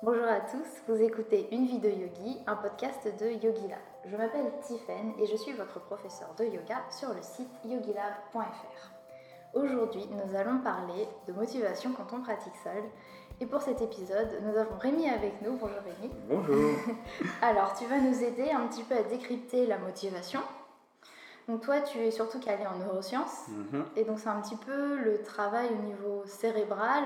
Bonjour à tous, vous écoutez Une vie de yogi, un podcast de Yogilab. Je m'appelle Tiffen et je suis votre professeur de yoga sur le site yogilab.fr. Aujourd'hui, nous allons parler de motivation quand on pratique seul. Et pour cet épisode, nous avons Rémi avec nous. Bonjour Rémi. Bonjour. Alors, tu vas nous aider un petit peu à décrypter la motivation. Donc toi, tu es surtout calé en neurosciences. Mhm. Et donc c'est un petit peu le travail au niveau cérébral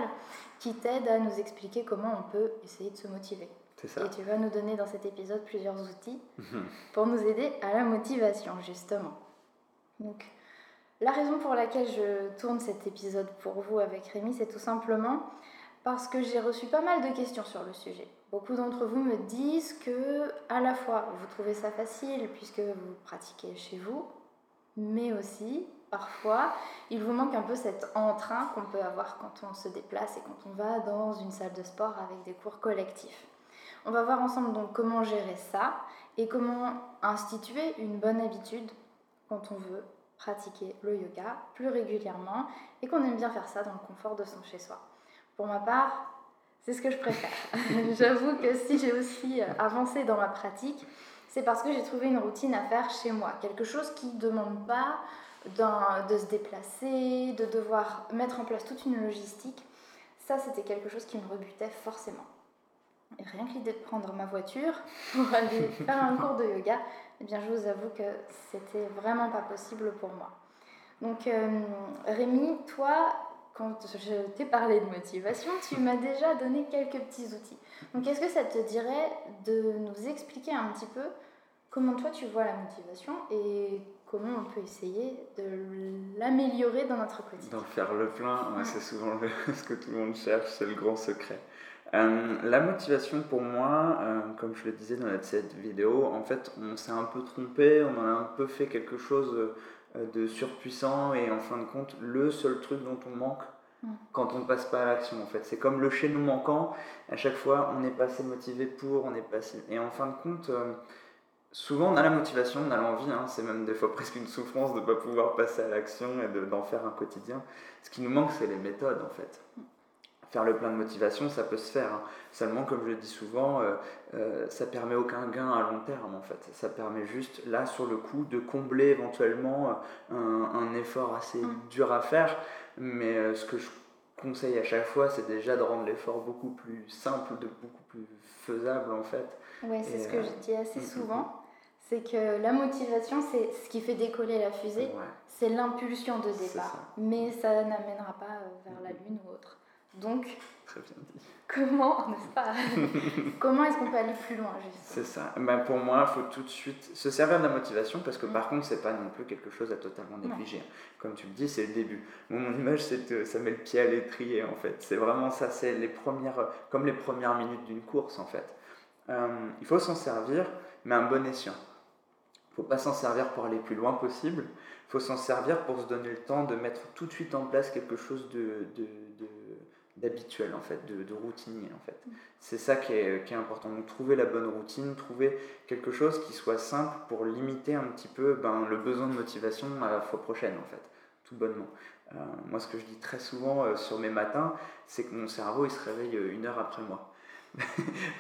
qui t'aide à nous expliquer comment on peut essayer de se motiver. C'est ça. Et tu vas nous donner dans cet épisode plusieurs outils Mhm. pour nous aider à la motivation, justement. Donc, la raison pour laquelle je tourne cet épisode pour vous avec Rémi, c'est tout simplement parce que j'ai reçu pas mal de questions sur le sujet. Beaucoup d'entre vous me disent que, à la fois, vous trouvez ça facile puisque vous pratiquez chez vous, mais aussi, parfois, il vous manque un peu cet entrain qu'on peut avoir quand on se déplace et quand on va dans une salle de sport avec des cours collectifs. On va voir ensemble donc comment gérer ça et comment instituer une bonne habitude quand on veut pratiquer le yoga plus régulièrement et qu'on aime bien faire ça dans le confort de son chez-soi. Pour ma part, c'est ce que je préfère. J'avoue que si j'ai aussi avancé dans ma pratique, c'est parce que j'ai trouvé une routine à faire chez moi. Quelque chose qui ne demande pas de se déplacer, de devoir mettre en place toute une logistique. Ça, c'était quelque chose qui me rebutait forcément. Et rien que l'idée de prendre ma voiture pour aller faire un cours de yoga, eh bien, je vous avoue que c'était vraiment pas possible pour moi. Donc, euh, Rémi, toi, quand je t'ai parlé de motivation, tu m'as déjà donné quelques petits outils. Donc, est-ce que ça te dirait de nous expliquer un petit peu comment toi tu vois la motivation et comment on peut essayer de l'améliorer dans notre quotidien D'en faire le plein, ouais, c'est souvent le- ce que tout le monde cherche, c'est le grand secret. Euh, la motivation pour moi, euh, comme je le disais dans cette vidéo, en fait on s'est un peu trompé, on en a un peu fait quelque chose euh, de surpuissant et en fin de compte le seul truc dont on manque quand on ne passe pas à l'action en fait. C'est comme le chez nous manquant, à chaque fois on n'est pas assez motivé pour, on n'est pas assez... Et en fin de compte... euh, Souvent, on a la motivation, on a l'envie, hein, c'est même des fois presque une souffrance de ne pas pouvoir passer à l'action et de- d'en faire un quotidien. Ce qui nous manque, c'est les méthodes en fait. Faire le plein de motivation, ça peut se faire. hein. Seulement, comme je le dis souvent, euh, euh, ça permet aucun gain à long terme en fait. Ça permet juste, là, sur le coup, de combler éventuellement euh, un, un effort assez Mm. dur à faire. Mais euh, ce que je conseille à chaque fois, c'est déjà de rendre l'effort beaucoup plus simple, de beaucoup plus faisable en fait. Ouais, c'est ce que euh, je dis assez mm, mm, souvent. C'est que la motivation, c'est ce qui fait décoller la fusée, Ouais. c'est l'impulsion de départ. ça. Mais ça n'amènera pas euh, vers la lune ou autre. Donc, Très bien dit. comment, n'est-ce pas? Comment est-ce qu'on peut aller plus loin, C'est ça. Ben, pour moi, il faut tout de suite se servir de la motivation parce que par contre, c'est pas non plus quelque chose à totalement Non. négliger. Comme tu le dis, c'est le début. Mon image, c'est que ça met le pied à l'étrier en fait. C'est vraiment ça, c'est les premières, comme les premières minutes d'une course en fait. Euh, il faut s'en servir, mais un bon escient. Il faut pas s'en servir pour aller plus loin possible. Il faut s'en servir pour se donner le temps de mettre tout de suite en place quelque chose d'habituel en fait, de, routinier en fait. C'est ça qui est, qui est important. Donc trouver la bonne routine, trouver quelque chose qui soit simple pour limiter un petit peu ben, le besoin de motivation à la fois prochaine en fait, tout bonnement. Euh, moi ce que je dis très souvent euh, sur mes matins, c'est que mon cerveau il se réveille euh, une heure après moi.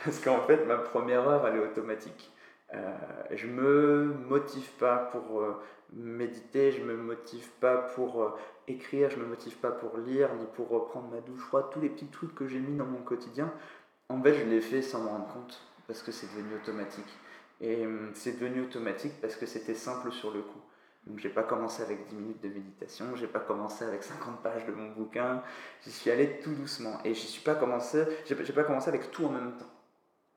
Parce qu'en fait ma première heure elle est automatique. Euh, je me motive pas pour euh, méditer, je me motive pas pour euh, écrire, je me motive pas pour lire, ni pour reprendre ma douche froide, tous les petits trucs que j'ai mis dans mon quotidien, en fait je les fais sans me rendre compte, parce que c'est devenu automatique. Et c'est devenu automatique parce que c'était simple sur le coup. Donc j'ai pas commencé avec 10 minutes de méditation, j'ai pas commencé avec 50 pages de mon bouquin, j'y suis allé tout doucement. Et j'y suis pas commencé, j'ai pas commencé avec tout en même temps.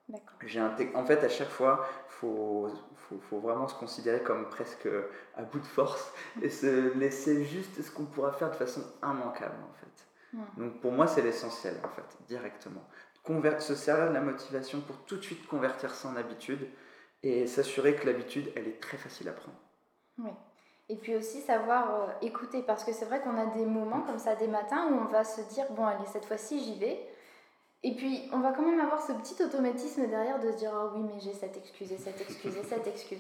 D'accord. J'ai En fait, à chaque fois, il faut, faut, faut vraiment se considérer comme presque à bout de force et se laisser juste ce qu'on pourra faire de façon immanquable, en fait. Hmm. Donc pour moi, c'est l'essentiel, en fait, directement. Conver- se servir de la motivation pour tout de suite convertir ça en habitude et s'assurer que l'habitude, elle est très facile à prendre. Oui. Et puis aussi savoir euh, écouter, parce que c'est vrai qu'on a des moments comme ça, des matins, où on va se dire, bon allez, cette fois-ci j'y vais. Et puis on va quand même avoir ce petit automatisme derrière de se dire, oh oui, mais j'ai cette excuse, et cette excuse, et cette excuse.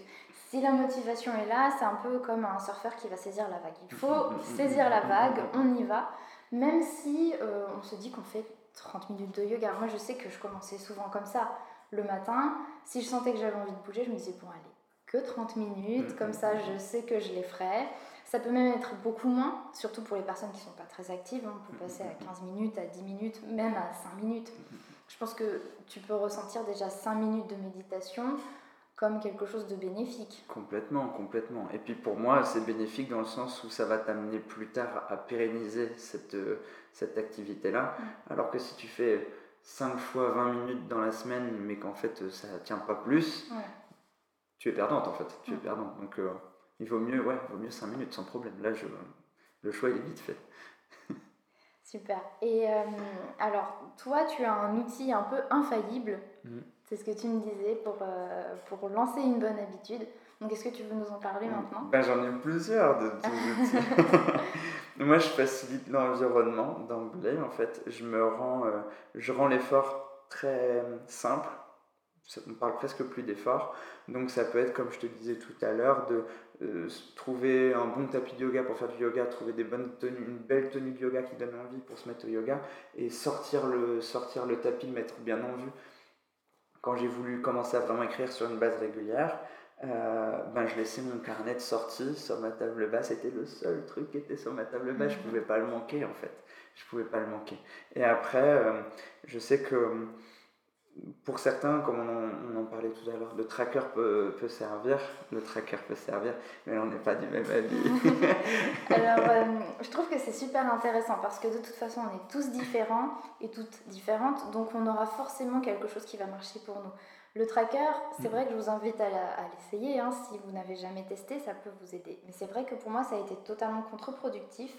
Si la motivation est là, c'est un peu comme un surfeur qui va saisir la vague. Il faut saisir la vague, on y va, même si euh, on se dit qu'on fait 30 minutes de yoga. Moi, je sais que je commençais souvent comme ça. Le matin, si je sentais que j'avais envie de bouger, je me disais, bon, allez, que 30 minutes, mm, comme mm, ça, mm, je sais que je les ferai. Ça peut même être beaucoup moins, surtout pour les personnes qui ne sont pas très actives. Hein. On peut passer à 15 minutes, à 10 minutes, même à 5 minutes. Je pense que tu peux ressentir déjà 5 minutes de méditation comme quelque chose de bénéfique. Complètement, complètement. Et puis pour moi, c'est bénéfique dans le sens où ça va t'amener plus tard à pérenniser cette, euh, cette activité-là. Mm. Alors que si tu fais 5 fois 20 minutes dans la semaine, mais qu'en fait ça ne tient pas plus, tu es perdante en fait. Tu es mm. perdante. Donc euh, il vaut mieux, ouais, vaut mieux 5 minutes sans problème. Là, je, le choix il est vite fait. Super. Et euh, alors, toi, tu as un outil un peu infaillible. Mm. C'est ce que tu me disais pour, euh, pour lancer une bonne habitude. Donc, est-ce que tu veux nous en parler maintenant? Ben, J'en ai plusieurs de outils. Moi, je facilite l'environnement d'emblée. En fait, je me rends, euh, je rends l'effort très simple. On ne parle presque plus d'effort. Donc, ça peut être, comme je te disais tout à l'heure, de euh, trouver un bon tapis de yoga pour faire du yoga, trouver des bonnes tenues, une belle tenue de yoga qui donne envie pour se mettre au yoga et sortir le, sortir le tapis, le mettre bien en vue quand j'ai voulu commencer à vraiment écrire sur une base régulière, euh, ben, je laissais mon carnet de sortie sur ma table basse. C'était le seul truc qui était sur ma table basse. Je ne mhm. pouvais pas le manquer en fait. Je pouvais pas le manquer. Et après, euh, je sais que pour certains, comme on en, parlait tout à l'heure, le tracker peut, peut, servir, le tracker peut servir, mais on n'est pas du même avis. Alors, euh, je trouve que c'est super intéressant parce que de toute façon, on est tous différents et toutes différentes, donc on aura forcément quelque chose qui va marcher pour nous. Le tracker, c'est vrai que je vous invite à l'essayer. Hein. Si vous n'avez jamais testé, ça peut vous aider. Mais c'est vrai que pour moi, ça a été totalement contre-productif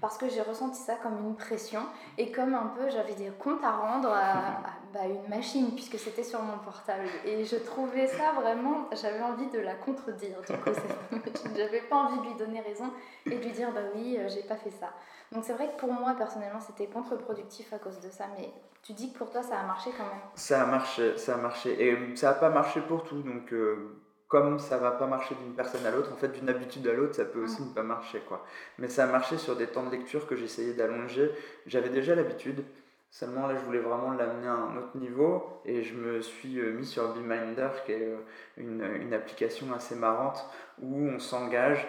parce que j'ai ressenti ça comme une pression et comme un peu j'avais des comptes à rendre à, bah, une machine puisque c'était sur mon portable. Et je trouvais ça vraiment, j'avais envie de la contredire. Du coup, j'avais pas envie de lui donner raison et de lui dire bah oui, euh, j'ai pas fait ça. Donc c'est vrai que pour moi personnellement, c'était contre-productif à cause de ça. Mais tu dis que pour toi, ça a marché quand même. Ça a marché, ça a marché. Et ça n'a pas marché pour tout. Donc, euh, comme ça va pas marcher d'une personne à l'autre, en fait, d'une habitude à l'autre, ça peut aussi mm. ne pas marcher. quoi. Mais ça a marché sur des temps de lecture que j'essayais d'allonger. J'avais déjà l'habitude. Seulement là, je voulais vraiment l'amener à un autre niveau et je me suis euh, mis sur BeMinder, qui est euh, une, une application assez marrante où on s'engage.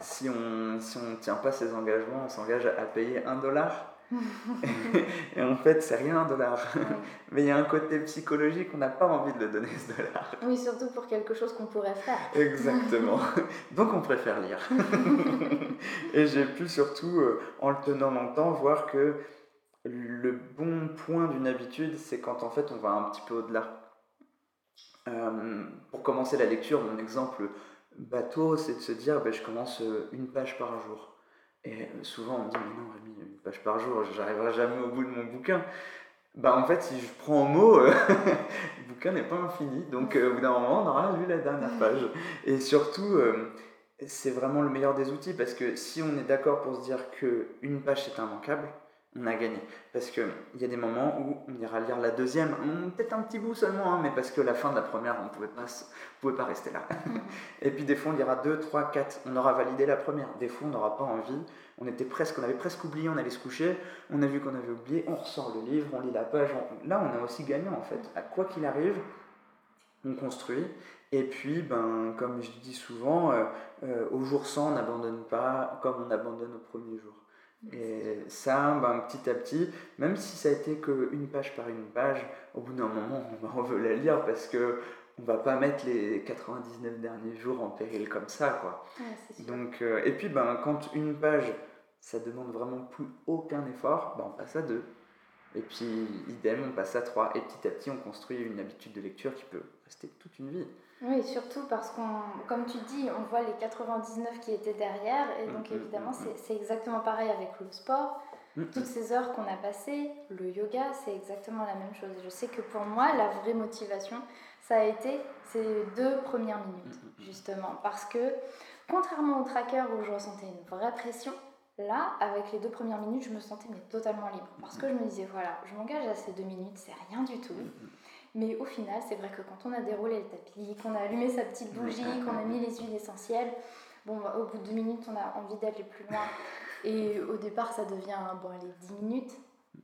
Si on ne si on tient pas ses engagements, on s'engage à payer un dollar et en fait, c'est rien un dollar. Mais il y a un côté psychologique, on n'a pas envie de le donner ce dollar. Oui, surtout pour quelque chose qu'on pourrait faire. Exactement. Donc on préfère lire. et j'ai pu surtout, euh, en le tenant longtemps, voir que le bon point d'une habitude, c'est quand en fait on va un petit peu au-delà. Euh, pour commencer la lecture, mon exemple bateau, c'est de se dire ben, je commence euh, une page par jour. Et souvent on me dit mais non Rémi, une page par jour, j'arriverai jamais au bout de mon bouquin. Bah en fait si je prends en mot, euh, le bouquin n'est pas infini, donc euh, au bout d'un moment on aura lu la dernière page. Et surtout, euh, c'est vraiment le meilleur des outils parce que si on est d'accord pour se dire qu'une page c'est immanquable, on a gagné. Parce qu'il y a des moments où on ira lire la deuxième, peut-être un petit bout seulement, hein, mais parce que la fin de la première, on ne pouvait pas, pouvait pas rester là. et puis des fois, on lira deux, trois, quatre, on aura validé la première. Des fois, on n'aura pas envie, on, était presque, on avait presque oublié, on allait se coucher, on a vu qu'on avait oublié, on ressort le livre, on lit la page. Là, on a aussi gagné en fait. À quoi qu'il arrive, on construit. Et puis, ben, comme je dis souvent, euh, euh, au jour 100, on n'abandonne pas comme on abandonne au premier jour. Et ça, ben, petit à petit, même si ça a été qu'une page par une page, au bout d'un moment, on veut la lire parce que on va pas mettre les 99 derniers jours en péril comme ça, quoi. Donc, euh, et puis, ben, quand une page, ça demande vraiment plus aucun effort, ben, on passe à deux. Et puis, idem, on passe à trois. Et petit à petit, on construit une habitude de lecture qui peut rester toute une vie. Oui, surtout parce qu'on, comme tu dis, on voit les 99 qui étaient derrière, et donc mm, mm, évidemment, mm, c'est exactement pareil avec le sport. Toutes ces heures qu'on a passées, le yoga, c'est exactement la même chose. Je sais que pour moi, la vraie motivation, ça a été ces deux premières minutes, justement, parce que contrairement au tracker où je ressentais une vraie pression, là, avec les deux premières minutes, je me sentais mais totalement libre, parce que je me disais, voilà, je m'engage à ces deux minutes, c'est rien du tout. Mais au final, c'est vrai que quand on a déroulé le tapis, qu'on a allumé sa petite bougie, qu'on a mis les huiles essentielles, bon, bah, au bout de deux minutes, on a envie d'aller plus loin. Et au départ, ça devient bon, les 10 minutes,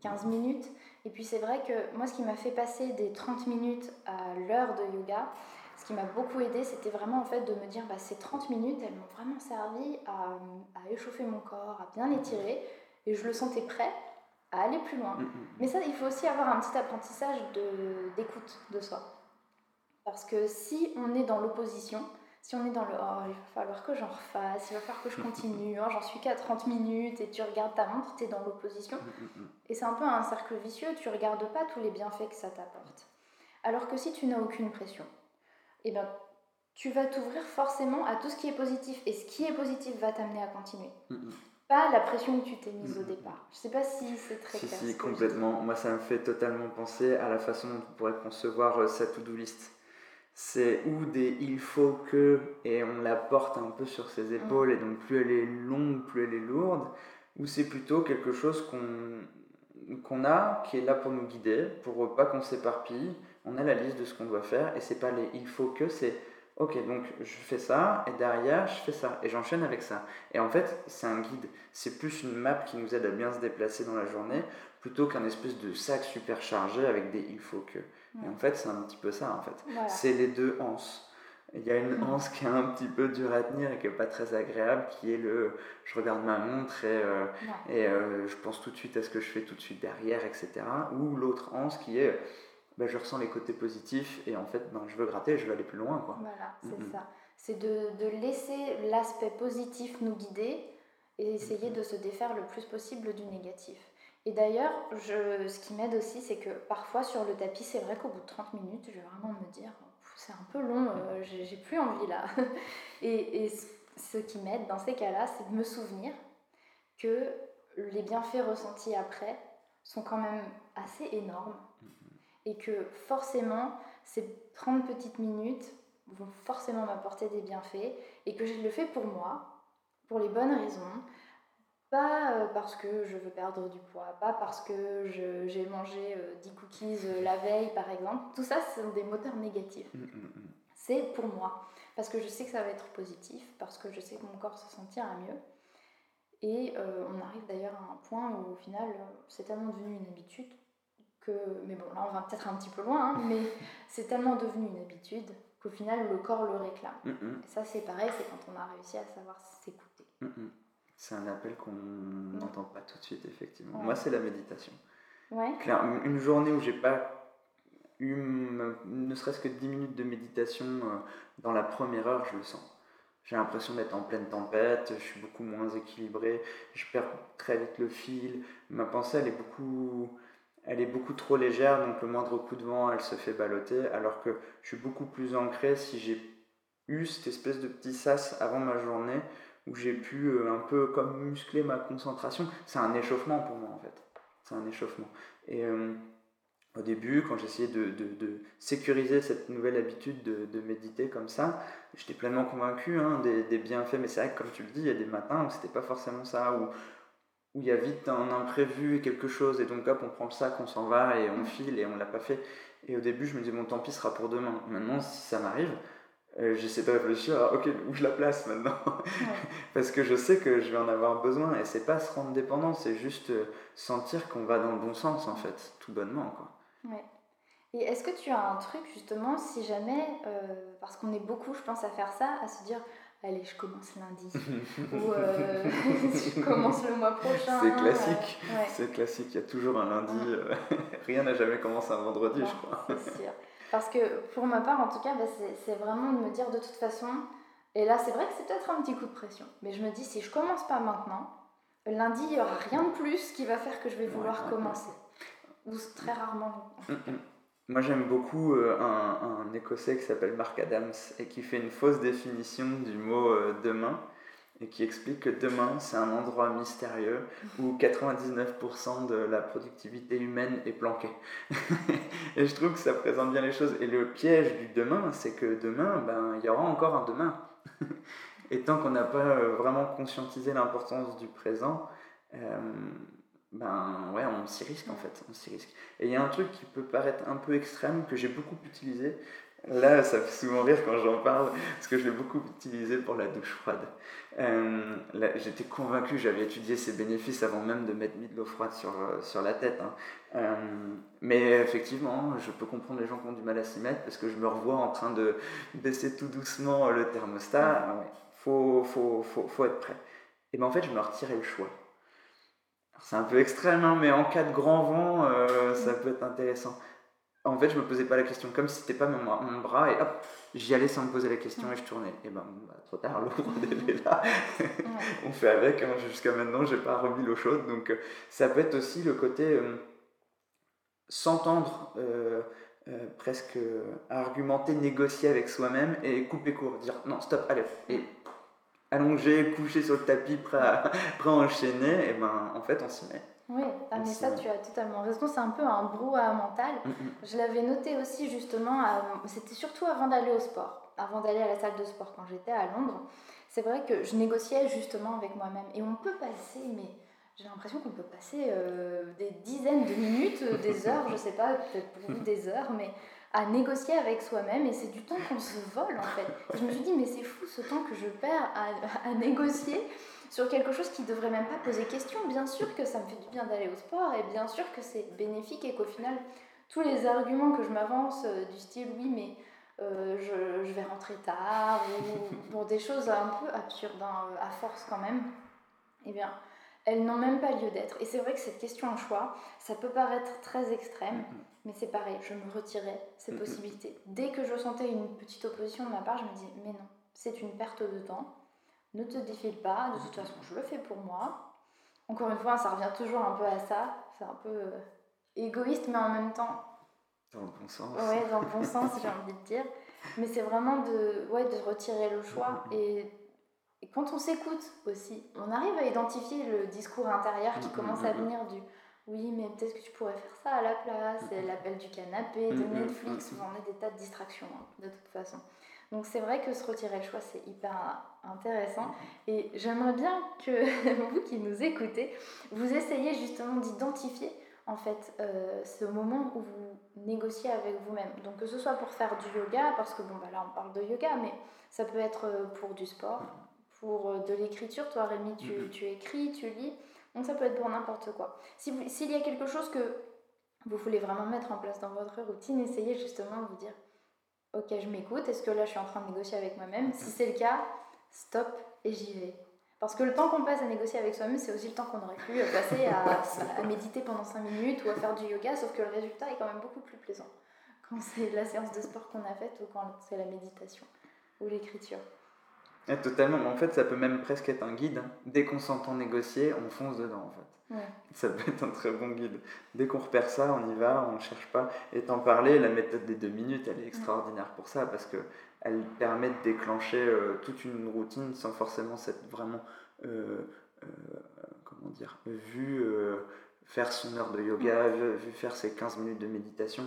15 minutes. Et puis c'est vrai que moi, ce qui m'a fait passer des 30 minutes à l'heure de yoga, ce qui m'a beaucoup aidé, c'était vraiment en fait de me dire bah, ces 30 minutes, elles m'ont vraiment servi à, à, échauffer mon corps, à bien l'étirer, et je le sentais prêt à aller plus loin. Mm, mm, mm. Mais ça, il faut aussi avoir un petit apprentissage d'écoute de, de soi. Parce que si on est dans l'opposition, si on est dans le oh, il va falloir que j'en refasse, il va falloir que je continue, oh, j'en suis qu'à 30 minutes et tu regardes ta montre, tu es dans l'opposition. Et c'est un peu un cercle vicieux, tu regardes pas tous les bienfaits que ça t'apporte. Alors que si tu n'as aucune pression, eh ben, tu vas t'ouvrir forcément à tout ce qui est positif. Et ce qui est positif va t'amener à continuer. Pas la pression que tu t'es mise au départ. Je sais pas si c'est très clair. Si, si, complètement. Moi, ça me fait totalement penser à la façon dont on pourrait concevoir euh, sa to-do list. C'est où des il faut que, et on la porte un peu sur ses épaules, et donc plus elle est longue, plus elle est lourde, ou c'est plutôt quelque chose qu'on qu'on a, qui est là pour nous guider, pour pas qu'on s'éparpille, on a la liste de ce qu'on doit faire et c'est pas les il faut que, c'est ok, donc je fais ça et derrière je fais ça et j'enchaîne avec ça. Et en fait, c'est un guide, c'est plus une map qui nous aide à bien se déplacer dans la journée plutôt qu'un espèce de sac super chargé avec des il faut que. Et en fait, c'est un petit peu ça en fait. C'est les deux anses. Il y a une anse qui est un petit peu dure à tenir et qui n'est pas très agréable, qui est le je regarde ma montre et, euh, et euh, je pense tout de suite à ce que je fais tout de suite derrière, etc. Ou l'autre anse qui est bah, je ressens les côtés positifs et en fait, ben, je veux gratter, je veux aller plus loin. Quoi. Voilà, c'est ça. C'est de, de laisser l'aspect positif nous guider et essayer de se défaire le plus possible du négatif. Et d'ailleurs, ce qui m'aide aussi, c'est que parfois sur le tapis, c'est vrai qu'au bout de 30 minutes, je vais vraiment me dire, c'est un peu long, euh, j'ai plus envie là. et, et ce qui m'aide dans ces cas-là, c'est de me souvenir que les bienfaits ressentis après sont quand même assez énormes et que forcément, ces 30 petites minutes vont forcément m'apporter des bienfaits et que je le fais pour moi, pour les bonnes raisons. Pas euh, parce que je veux perdre du poids, pas parce que j'ai mangé 10 euh, cookies euh, la veille par exemple. Tout ça, ce sont des moteurs négatifs. Mmh, mmh, mmh. C'est pour moi, parce que je sais que ça va être positif, parce que je sais que mon corps se sentira mieux. Et on arrive d'ailleurs à un point où au final, c'est tellement devenu une habitude mais bon, là on va peut-être un petit peu loin, hein, mais c'est tellement devenu une habitude qu'au final le corps le réclame. Mm, mm. Et ça c'est pareil, c'est quand on a réussi à savoir s'écouter. Mm, c'est un appel qu'on n'entend pas tout de suite, effectivement. Moi c'est la méditation. Ouais. une journée où j'ai pas eu ne serait-ce que 10 minutes de méditation euh, dans la première heure, je le sens. J'ai l'impression d'être en pleine tempête, je suis beaucoup moins équilibré, je perds très vite le fil, ma pensée elle est beaucoup elle est beaucoup trop légère, donc le moindre coup de vent, elle se fait balloter, alors que je suis beaucoup plus ancré si j'ai eu cette espèce de petit sas avant ma journée, où j'ai pu euh, un peu comme muscler ma concentration. C'est un échauffement pour moi en fait. C'est un échauffement. Et euh, au début, quand j'essayais de, sécuriser cette nouvelle habitude de, méditer comme ça, j'étais pleinement convaincu hein, des, bienfaits. Mais c'est vrai que comme tu le dis, il y a des matins où c'était pas forcément ça, où il y a vite un imprévu et quelque chose, et donc hop, on prend le sac, on s'en va et on file et on l'a pas fait. Et au début, je me disais, bon, tant pis, ce sera pour demain. Maintenant, si ça m'arrive, euh, j'essaie de réfléchir à, ok, où je la place maintenant? Parce que je sais que je vais en avoir besoin, et c'est pas se rendre dépendant, c'est juste euh, sentir qu'on va dans le bon sens, en fait, tout bonnement. Quoi. Ouais. Et est-ce que tu as un truc, justement, si jamais, euh, parce qu'on est beaucoup, je pense, à faire ça, à se dire, allez, je commence lundi, ou euh, je commence le mois prochain. C'est classique, c'est classique, il y a toujours un lundi, euh, rien n'a jamais commencé un vendredi, je crois. C'est sûr. Parce que pour ma part, en tout cas, bah, c'est vraiment de me dire de toute façon, et là c'est vrai que c'est peut-être un petit coup de pression, mais je me dis si je commence pas maintenant, lundi il n'y aura rien de plus qui va faire que je vais vouloir commencer. Ou très rarement. Moi, j'aime beaucoup euh, un, un, Écossais qui s'appelle Mark Adams et qui fait une fausse définition du mot euh, demain et qui explique que demain, c'est un endroit mystérieux où 99% de la productivité humaine est planquée. et je trouve que ça présente bien les choses. Et le piège du demain, c'est que demain, ben, il y aura encore un demain. et tant qu'on n'a pas euh, vraiment conscientisé l'importance du présent, ben ouais, on s'y risque en fait, on s'y risque. Et il y a un truc qui peut paraître un peu extrême que j'ai beaucoup utilisé, Là, ça fait souvent rire quand j'en parle, parce que je l'ai beaucoup utilisé pour la douche froide. Euh, J'étais convaincu, j'avais étudié ses bénéfices avant même de mettre mis de l'eau froide sur, euh, sur la tête. Hein. Euh, mais effectivement, je peux comprendre les gens qui ont du mal à s'y mettre, parce que je me revois en train de baisser tout doucement le thermostat. Il faut, faut, faut, faut, être prêt. Et bien en fait, je me retirais le choix. C'est un peu extrême, hein, mais en cas de grand vent, euh, ça peut être intéressant en fait, je me posais pas la question, comme si c'était pas mon, mon, bras, et hop, j'y allais sans me poser la question et je tournais. Et ben, bah, trop tard, l'eau froide est là. On fait avec. Hein. Jusqu'à maintenant, j'ai pas remis l'eau chaude. Donc, euh, ça peut être aussi le côté euh, s'entendre, presque argumenter, négocier avec soi-même et couper court, dire non, stop, allez, et allonger, coucher sur le tapis, prêt à, prêt à enchaîner. Et ben, en fait, on s'y met. Oui, ah, mais ça, tu as totalement raison. C'est un peu un brouhaha mental. Mm, mm. Je l'avais noté aussi, justement, c'était surtout avant d'aller au sport, avant d'aller à la salle de sport quand j'étais à Londres. C'est vrai que je négociais justement avec moi-même. Et on peut passer, mais j'ai l'impression qu'on peut passer euh, des dizaines de minutes, euh, des heures, je sais pas, peut-être pour vous des heures, mais à négocier avec soi-même. Et c'est du temps qu'on se vole, en fait. je me suis dit, mais c'est fou ce temps que je perds à, négocier sur quelque chose qui devrait même pas poser question. Bien sûr que ça me fait du bien d'aller au sport et bien sûr que c'est bénéfique et qu'au final, tous les arguments que je m'avance euh, du style oui, mais euh, je, vais rentrer tard ou pour des choses un peu absurdes, hein, à force quand même, eh bien, elles n'ont même pas lieu d'être. Et c'est vrai que cette question en choix, ça peut paraître très extrême, mais c'est pareil, je me retirais ces possibilités. Dès que je sentais une petite opposition de ma part, je me dis mais non, c'est une perte de temps ne te défile pas, de toute façon je le fais pour moi. Encore une fois, ça revient toujours un peu à ça, c'est un peu euh, égoïste, mais en même temps... Dans le bon sens. Oui, dans le bon sens, j'ai envie de dire. Mais c'est vraiment de, ouais, de retirer le choix. Et, et quand on s'écoute aussi, on arrive à identifier le discours intérieur qui commence à venir du oui, mais peut-être que tu pourrais faire ça à la place, c'est l'appel du canapé, de Netflix, on a des tas de distractions hein, de toute façon. Donc c'est vrai que se retirer le choix, c'est hyper intéressant. Et j'aimerais bien que vous qui nous écoutez, vous essayiez justement d'identifier en fait euh, ce moment où vous négociez avec vous-même. Donc que ce soit pour faire du yoga, parce que bon bah là on parle de yoga, mais ça peut être euh, pour du sport, pour euh, de l'écriture. Toi Rémi, tu, tu, écris, tu lis. Donc ça peut être pour n'importe quoi. S'il y a quelque chose que vous voulez vraiment mettre en place dans votre routine, essayez justement de vous dire ok, je m'écoute, est-ce que là je suis en train de négocier avec moi-même? Si c'est le cas, stop et j'y vais. Parce que le temps qu'on passe à négocier avec soi-même, c'est aussi le temps qu'on aurait pu passer à, à, méditer pendant 5 minutes ou à faire du yoga, sauf que le résultat est quand même beaucoup plus plaisant quand c'est la séance de sport qu'on a faite ou quand c'est la méditation ou l'écriture. Totalement, en fait ça peut même presque être un guide. Dès qu'on s'entend négocier, on fonce dedans en fait. Ça peut être un très bon guide. Dès qu'on repère ça, on y va, on ne cherche pas. Et t'en parler, la méthode des deux minutes, elle est extraordinaire pour ça parce que elle permet de déclencher euh, toute une routine sans forcément s'être vraiment, euh, euh, comment dire, vu faire son heure de yoga, vu, faire ses 15 minutes de méditation.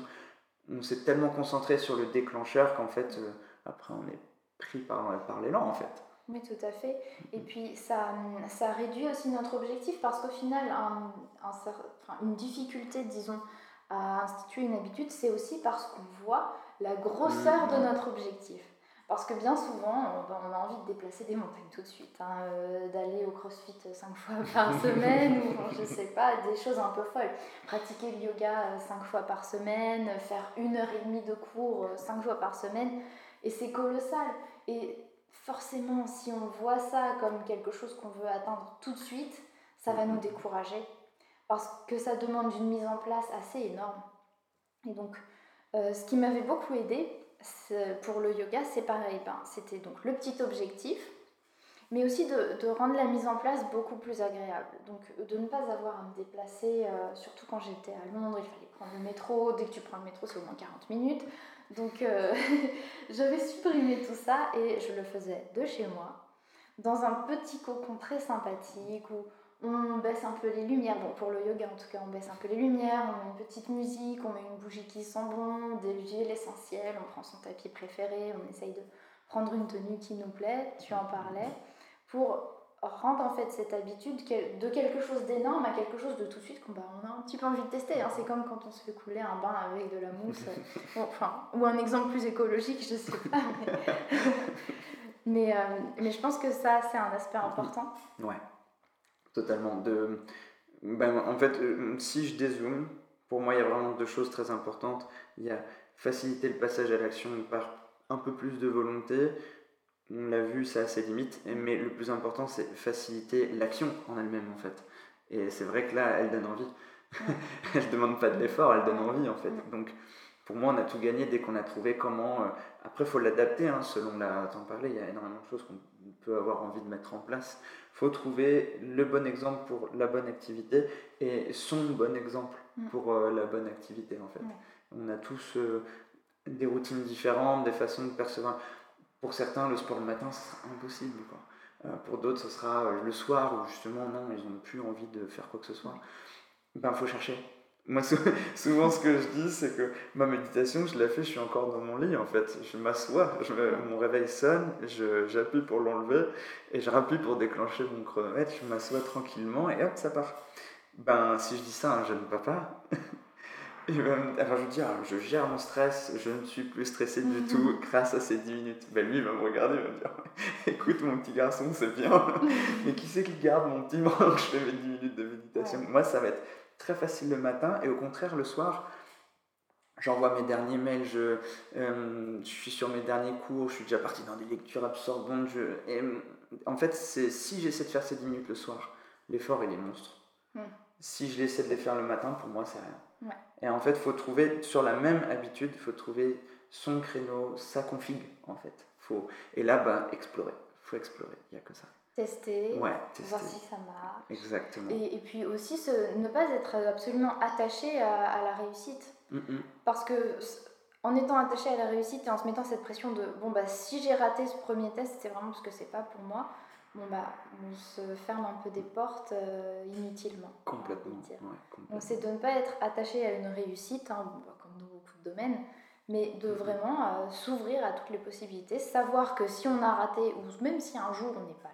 On s'est tellement concentré sur le déclencheur qu'en fait, après, on est pris par, par l'élan en fait. Oui, tout à fait. Et puis, ça, ça réduit aussi notre objectif parce qu'au final, un, une difficulté, disons, à instituer une habitude, c'est aussi parce qu'on voit la grosseur de notre objectif. Parce que bien souvent, on, a envie de déplacer des montagnes tout de suite, hein, euh, d'aller au crossfit cinq fois par semaine, ou je sais pas, des choses un peu folles. Pratiquer le yoga euh, cinq fois par semaine, faire une heure et demie de cours euh, cinq fois par semaine, et c'est colossal. Et forcément, si on voit ça comme quelque chose qu'on veut atteindre tout de suite, ça va nous décourager parce que ça demande une mise en place assez énorme. Et donc, euh, ce qui m'avait beaucoup aidé pour le yoga, c'est pareil. Ben, C'était donc le petit objectif, mais aussi de, rendre la mise en place beaucoup plus agréable. Donc, de ne pas avoir à me déplacer, euh, surtout quand j'étais à Londres, il fallait prendre le métro. Dès que tu prends le métro, c'est au moins 40 minutes. Donc euh, j'avais supprimé tout ça et je le faisais de chez moi, dans un petit cocon très sympathique où on baisse un peu les lumières. Bon, pour le yoga en tout cas, on baisse un peu les lumières, on met une petite musique, on met une bougie qui sent bon, des huiles essentielles, on prend son tapis préféré, on essaye de prendre une tenue qui nous plaît, tu en parlais, pour rendre en fait cette habitude de quelque chose d'énorme à quelque chose de tout de suite qu'on bah, on a un petit peu envie de tester. Hein. C'est comme quand on se fait couler un bain avec de la mousse. enfin, ou un exemple plus écologique, je sais pas. Mais, euh, mais, je pense que ça, c'est un aspect important. Ouais, totalement. De, ben, en fait, euh, si je dézoome, pour moi, il y a vraiment deux choses très importantes. Il y a faciliter le passage à l'action par un peu plus de volonté, on l'a vu, ça a ses limites, mais le plus important, c'est faciliter l'action en elle-même, en fait. Et c'est vrai que là, elle donne envie. elle demande pas de l'effort, elle donne envie, en fait. Donc, pour moi, on a tout gagné dès qu'on a trouvé comment. Euh, après, il faut l'adapter, hein, selon la. T'en parlais, il y a énormément de choses qu'on peut avoir envie de mettre en place. Il faut trouver le bon exemple pour la bonne activité et son bon exemple mm. pour euh, la bonne activité, en fait. On a tous euh, des routines différentes, des façons de percevoir. Pour certains, le sport le matin, ce sera impossible. Quoi. Euh, pour d'autres, ce sera euh, le soir où justement, non, ils n'ont plus envie de faire quoi que ce soit. Ben, faut chercher. Moi, souvent, ce que je dis, c'est que ma méditation, je la fais, je suis encore dans mon lit, en fait. Je m'assois, mon réveil sonne, j'appuie pour l'enlever, et je rappuie pour déclencher mon chronomètre, je m'assois tranquillement, et hop, ça part. Ben, si je dis ça à un jeune papa, et même, enfin, je veux dire, je gère mon stress, je ne suis plus stressé du mhm. tout grâce à ces 10 minutes. Ben, lui, il va me regarder, il va me dire Écoute, mon petit garçon, c'est bien, mais qui c'est qui garde mon petit moment que je fais mes 10 minutes de méditation? Moi, ça va être très facile le matin, et au contraire, le soir, j'envoie mes derniers mails, je, euh, je, suis sur mes derniers cours, je suis déjà parti dans des lectures absorbantes. Je, et en fait, si j'essaie de faire ces 10 minutes le soir, l'effort, il est monstre. Si je l'essaie de les faire le matin, pour moi, c'est rien. Et en fait, il faut trouver, sur la même habitude, il faut trouver son créneau, sa config, en fait. Faut, et là, bah, explorer. Il faut explorer, il n'y a que ça. Tester, ouais, voir si ça marche. Exactement. Et, et puis aussi, ne pas être absolument attaché à, la réussite. Parce que en étant attaché à la réussite et en se mettant cette pression de bon, bah, si j'ai raté ce premier test, c'est vraiment parce que c'est pas pour moi bon bah, on se ferme un peu des portes euh, inutilement. Complètement. Donc c'est de ne pas être attaché à une réussite, hein, bah, comme dans beaucoup de domaines, mais de mhm. vraiment euh, s'ouvrir à toutes les possibilités, savoir que si on a raté, ou même si un jour on n'est pas,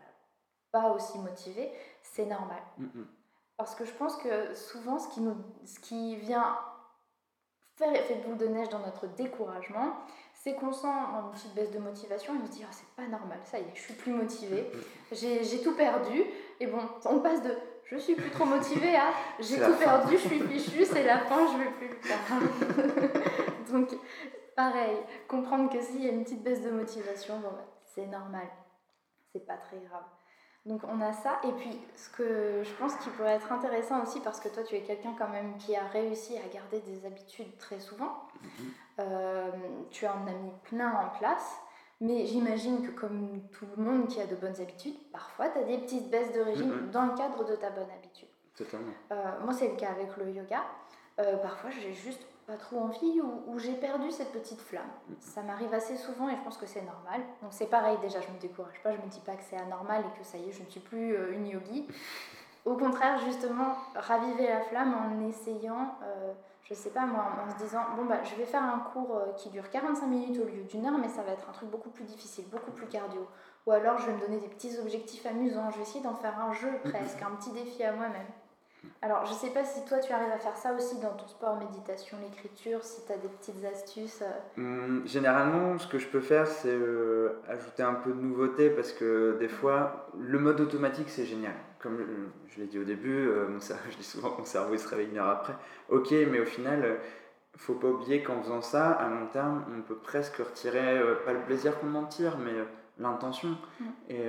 pas aussi motivé, c'est normal. Mhm. Parce que je pense que souvent ce qui, nous, ce qui vient faire effet de boule de neige dans notre découragement, c'est qu'on sent une petite baisse de motivation et on se dit ah, c'est pas normal, ça y est, je suis plus motivée, j'ai tout perdu. Et bon, on passe de je suis plus trop motivée à j'ai tout perdu, je suis fichue, c'est la fin, je vais plus le faire. Donc, pareil, comprendre que s'il y a une petite baisse de motivation, bon, bah, c'est normal, c'est pas très grave. Donc on a ça, et puis ce que je pense qui pourrait être intéressant aussi, parce que toi tu es quelqu'un quand même qui a réussi à garder des habitudes très souvent, mhm. euh, tu en as mis plein en place, mais j'imagine que comme tout le monde qui a de bonnes habitudes, parfois tu as des petites baisses de régime mhm. dans le cadre de ta bonne habitude. Totalement. Euh, moi c'est le cas avec le yoga, euh, parfois j'ai juste pas trop envie ou, j'ai perdu cette petite flamme. Ça m'arrive assez souvent et je pense que c'est normal. Donc c'est pareil déjà, je me décourage pas, je me dis pas que c'est anormal et que ça y est, je ne suis plus euh, une yogi. Au contraire, justement, raviver la flamme en essayant, euh, je sais pas moi, en, se disant, bon bah je vais faire un cours euh, qui dure 45 minutes au lieu d'une heure, mais ça va être un truc beaucoup plus difficile, beaucoup plus cardio. Ou alors je vais me donner des petits objectifs amusants, je vais essayer d'en faire un jeu presque, un petit défi à moi-même. Alors, je sais pas si toi tu arrives à faire ça aussi dans ton sport, méditation, l'écriture, si tu as des petites astuces. Euh. Hum, généralement, ce que je peux faire, c'est euh, ajouter un peu de nouveauté parce que des fois, le mode automatique c'est génial. Comme je, l'ai dit au début, euh, je dis souvent que mon cerveau il se réveille une heure après. Ok, mais au final, faut pas oublier qu'en faisant ça, à long terme, on peut presque retirer, pas le plaisir qu'on en tire, mais l'intention. Mm. Et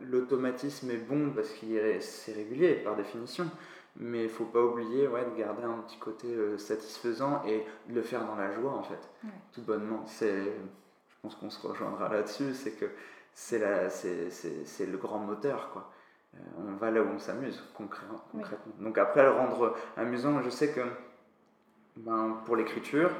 l'automatisme est bon parce qu'il c'est régulier par définition mais il faut pas oublier ouais, de garder un petit côté euh, satisfaisant et de le faire dans la joie en fait, tout bonnement. C'est, je pense qu'on se rejoindra là-dessus, c'est que c'est, la, c'est, le grand moteur quoi. Euh, on va là où on s'amuse concrètement. Donc après le rendre amusant, je sais que ben, pour l'écriture,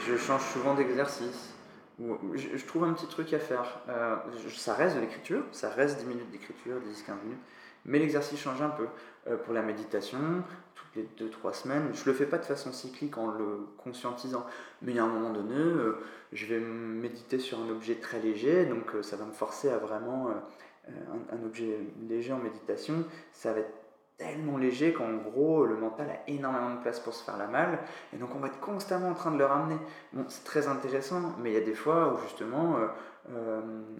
je change souvent d'exercice. Je, je, trouve un petit truc à faire. Euh, ça reste de l'écriture, ça reste 10 minutes d'écriture, 10-15 minutes, mais l'exercice change un peu. Euh, pour la méditation, toutes les 2-3 semaines. Je ne le fais pas de façon cyclique en le conscientisant, mais il y a un moment donné, euh, je vais méditer sur un objet très léger, donc euh, ça va me forcer à vraiment un, objet léger en méditation, ça va être tellement léger qu'en gros le mental a énormément de place pour se faire la malle et donc on va être constamment en train de le ramener. C'est très intéressant, mais il y a des fois où justement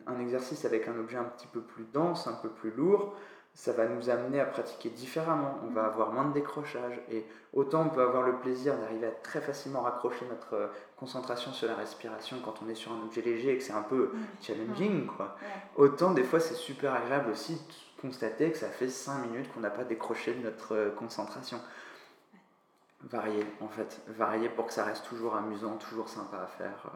un exercice avec un objet un petit peu plus dense, un peu plus lourd, ça va nous amener à pratiquer différemment, on va mm. avoir moins de décrochage et autant on peut avoir le plaisir d'arriver à très facilement raccrocher notre euh, concentration sur la respiration quand on est sur un objet léger et que c'est un peu mm. challenging quoi. Autant des fois c'est super agréable aussi de constater que ça fait 5 minutes qu'on n'a pas décroché de notre euh, concentration varier en fait, varier pour que ça reste toujours amusant, toujours sympa à faire.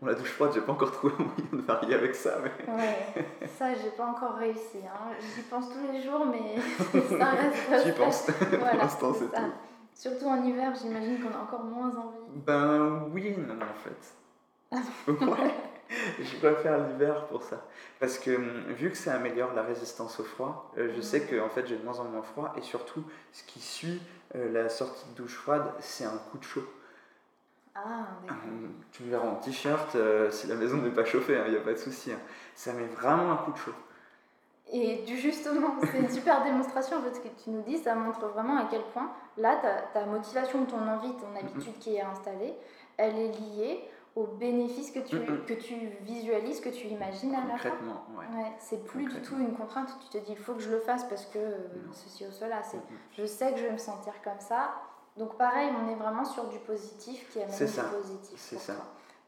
Bon, la douche froide, j'ai pas encore trouvé un moyen de varier avec ça. Mais... Ouais, ça, j'ai pas encore réussi. Hein. J'y pense tous les jours, mais ça reste. J'y pense. Pour l'instant, c'est tout. Surtout en hiver, j'imagine qu'on a encore moins envie. Ben oui, non, en fait. ouais. je préfère l'hiver pour ça. Parce que hum, vu que ça améliore la résistance au froid, euh, je sais que en fait, j'ai de moins en moins froid. Et surtout, ce qui suit euh, la sortie de douche froide, c'est un coup de chaud. Ah, hum, tu me verras en t-shirt euh, si la maison n'est pas chauffée, il hein, n'y a pas de souci. Hein. Ça met vraiment un coup de chaud. Et du justement, c'est une super démonstration en fait ce que tu nous dis, ça montre vraiment à quel point là ta, ta motivation, ton envie, ton habitude qui est installée, elle est liée aux bénéfices que tu, que tu visualises, que tu imagines à la fin. Ouais. ouais c'est plus du tout une contrainte tu te dis il faut que je le fasse parce que euh, ceci ou cela. C'est je sais que je vais me sentir comme ça. Donc pareil, on est vraiment sur du positif qui amène du positif. C'est ça.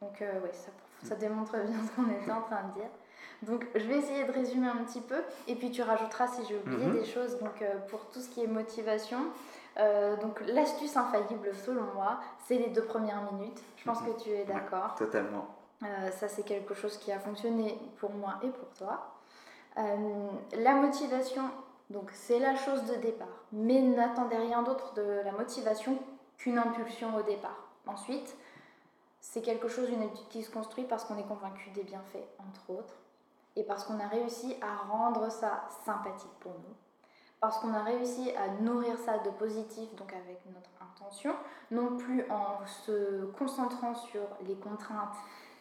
Donc euh, ouais, ça, ça démontre bien ce qu'on était en train de dire. Donc je vais essayer de résumer un petit peu et puis tu rajouteras si j'ai oublié mhm. des choses. Donc euh, pour tout ce qui est motivation, euh, donc l'astuce infaillible selon moi, c'est les deux premières minutes. Je pense que tu es d'accord. totalement. Euh, ça c'est quelque chose qui a fonctionné pour moi et pour toi. La motivation, donc c'est la chose de départ, mais n'attendez rien d'autre de la motivation qu'une impulsion au départ. Ensuite, c'est quelque chose, une habitude qui se construit parce qu'on est convaincu des bienfaits, entre autres, et parce qu'on a réussi à rendre ça sympathique pour nous parce qu'on a réussi à nourrir ça de positif, donc avec notre intention, non plus en se concentrant sur les contraintes,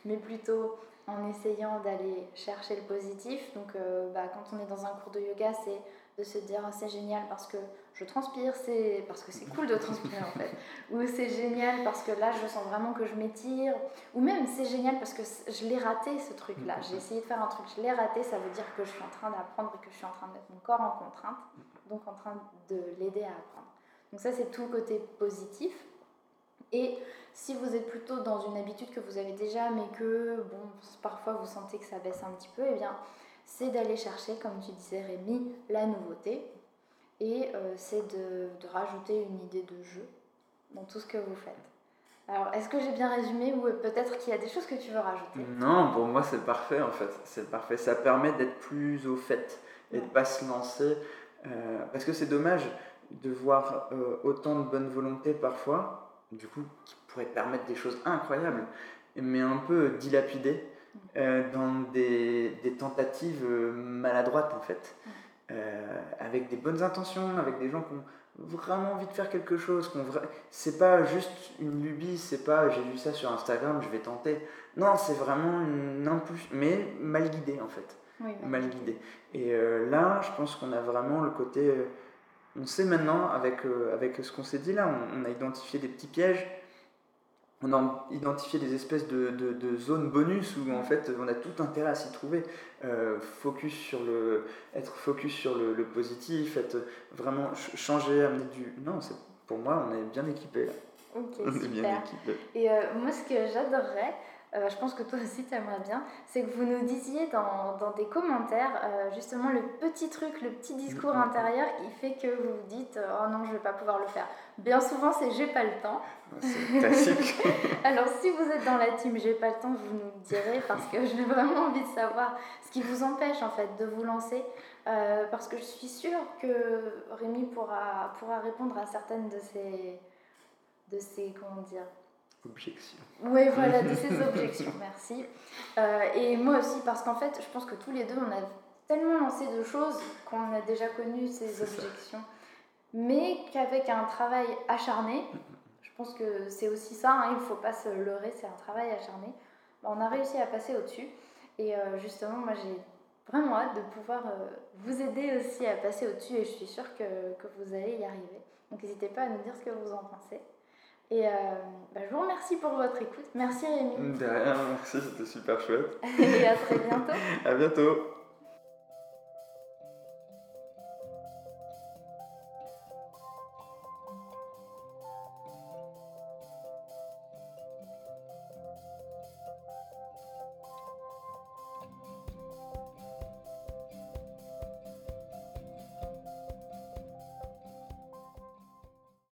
mais plutôt en essayant d'aller chercher le positif. Donc euh, bah, quand on est dans un cours de yoga, c'est de se dire ah, c'est génial parce que je transpire, c'est parce que c'est cool de transpirer en fait, ou c'est génial parce que là je sens vraiment que je m'étire, ou même c'est génial parce que je l'ai raté ce truc là, j'ai essayé de faire un truc, je l'ai raté, ça veut dire que je suis en train d'apprendre et que je suis en train de mettre mon corps en contrainte, donc en train de l'aider à apprendre. Donc ça c'est tout le côté positif. Et si vous êtes plutôt dans une habitude que vous avez déjà, mais que bon, parfois vous sentez que ça baisse un petit peu, et eh bien c'est d'aller chercher, comme tu disais Rémi, la nouveauté. Et euh, c'est de, de, rajouter une idée de jeu dans tout ce que vous faites. Alors, est-ce que j'ai bien résumé ou peut-être qu'il y a des choses que tu veux rajouter? Non, pour moi c'est parfait en fait. C'est parfait. Ça permet d'être plus au fait et de ne pas se lancer. Euh, parce que c'est dommage de voir euh, autant de bonne volonté parfois, du coup, qui pourrait permettre des choses incroyables, mais un peu dilapidées dans des, des, tentatives maladroites en fait. Euh, avec des bonnes intentions, avec des gens qui ont vraiment envie de faire quelque chose. Vra... C'est pas juste une lubie, c'est pas j'ai vu ça sur Instagram, je vais tenter. Non, c'est vraiment une impulsion, mais mal guidée en fait. mal guidée. Et là, je pense qu'on a vraiment le côté. on sait maintenant, avec, avec ce qu'on s'est dit là, on, on, a identifié des petits pièges on a identifié des espèces de, de, zones bonus où en fait on a tout intérêt à s'y trouver. Euh, focus sur le, être focus sur le, positif, être vraiment changer, amener du. Non, c'est pour moi on est bien équipé. Ok, on super. Est bien équipé. Et euh, moi ce que j'adorerais, euh, je pense que toi aussi tu aimerais bien, c'est que vous nous disiez dans, dans des commentaires euh, justement le petit truc, le petit discours mm-hmm. intérieur qui fait que vous vous dites euh, oh non je vais pas pouvoir le faire. Bien souvent c'est j'ai pas le temps. C'est classique. Alors si vous êtes dans la team j'ai pas le temps, vous nous le direz parce que j'ai vraiment envie de savoir ce qui vous empêche en fait de vous lancer. parce que je suis sûre que Rémi pourra, pourra répondre à certaines de ces, de ces comment dire, Oui, voilà, de ces objections, merci. Euh, et moi aussi, parce qu'en fait, je pense que tous les deux, on a tellement lancé de choses qu'on a déjà connu ces objections, mais qu'avec un travail acharné, je pense que c'est aussi ça, hein, il ne faut pas se leurrer, c'est un travail acharné, bah, on a réussi à passer au-dessus. Et euh, justement, moi, j'ai vraiment hâte de pouvoir vous aider aussi à passer au-dessus et je suis sûre que, que vous allez y arriver. Donc n'hésitez pas à nous dire ce que vous en pensez. Et bah, je vous remercie pour votre écoute. Merci Rémi. De rien, merci, c'était super chouette. et à très bientôt. à bientôt.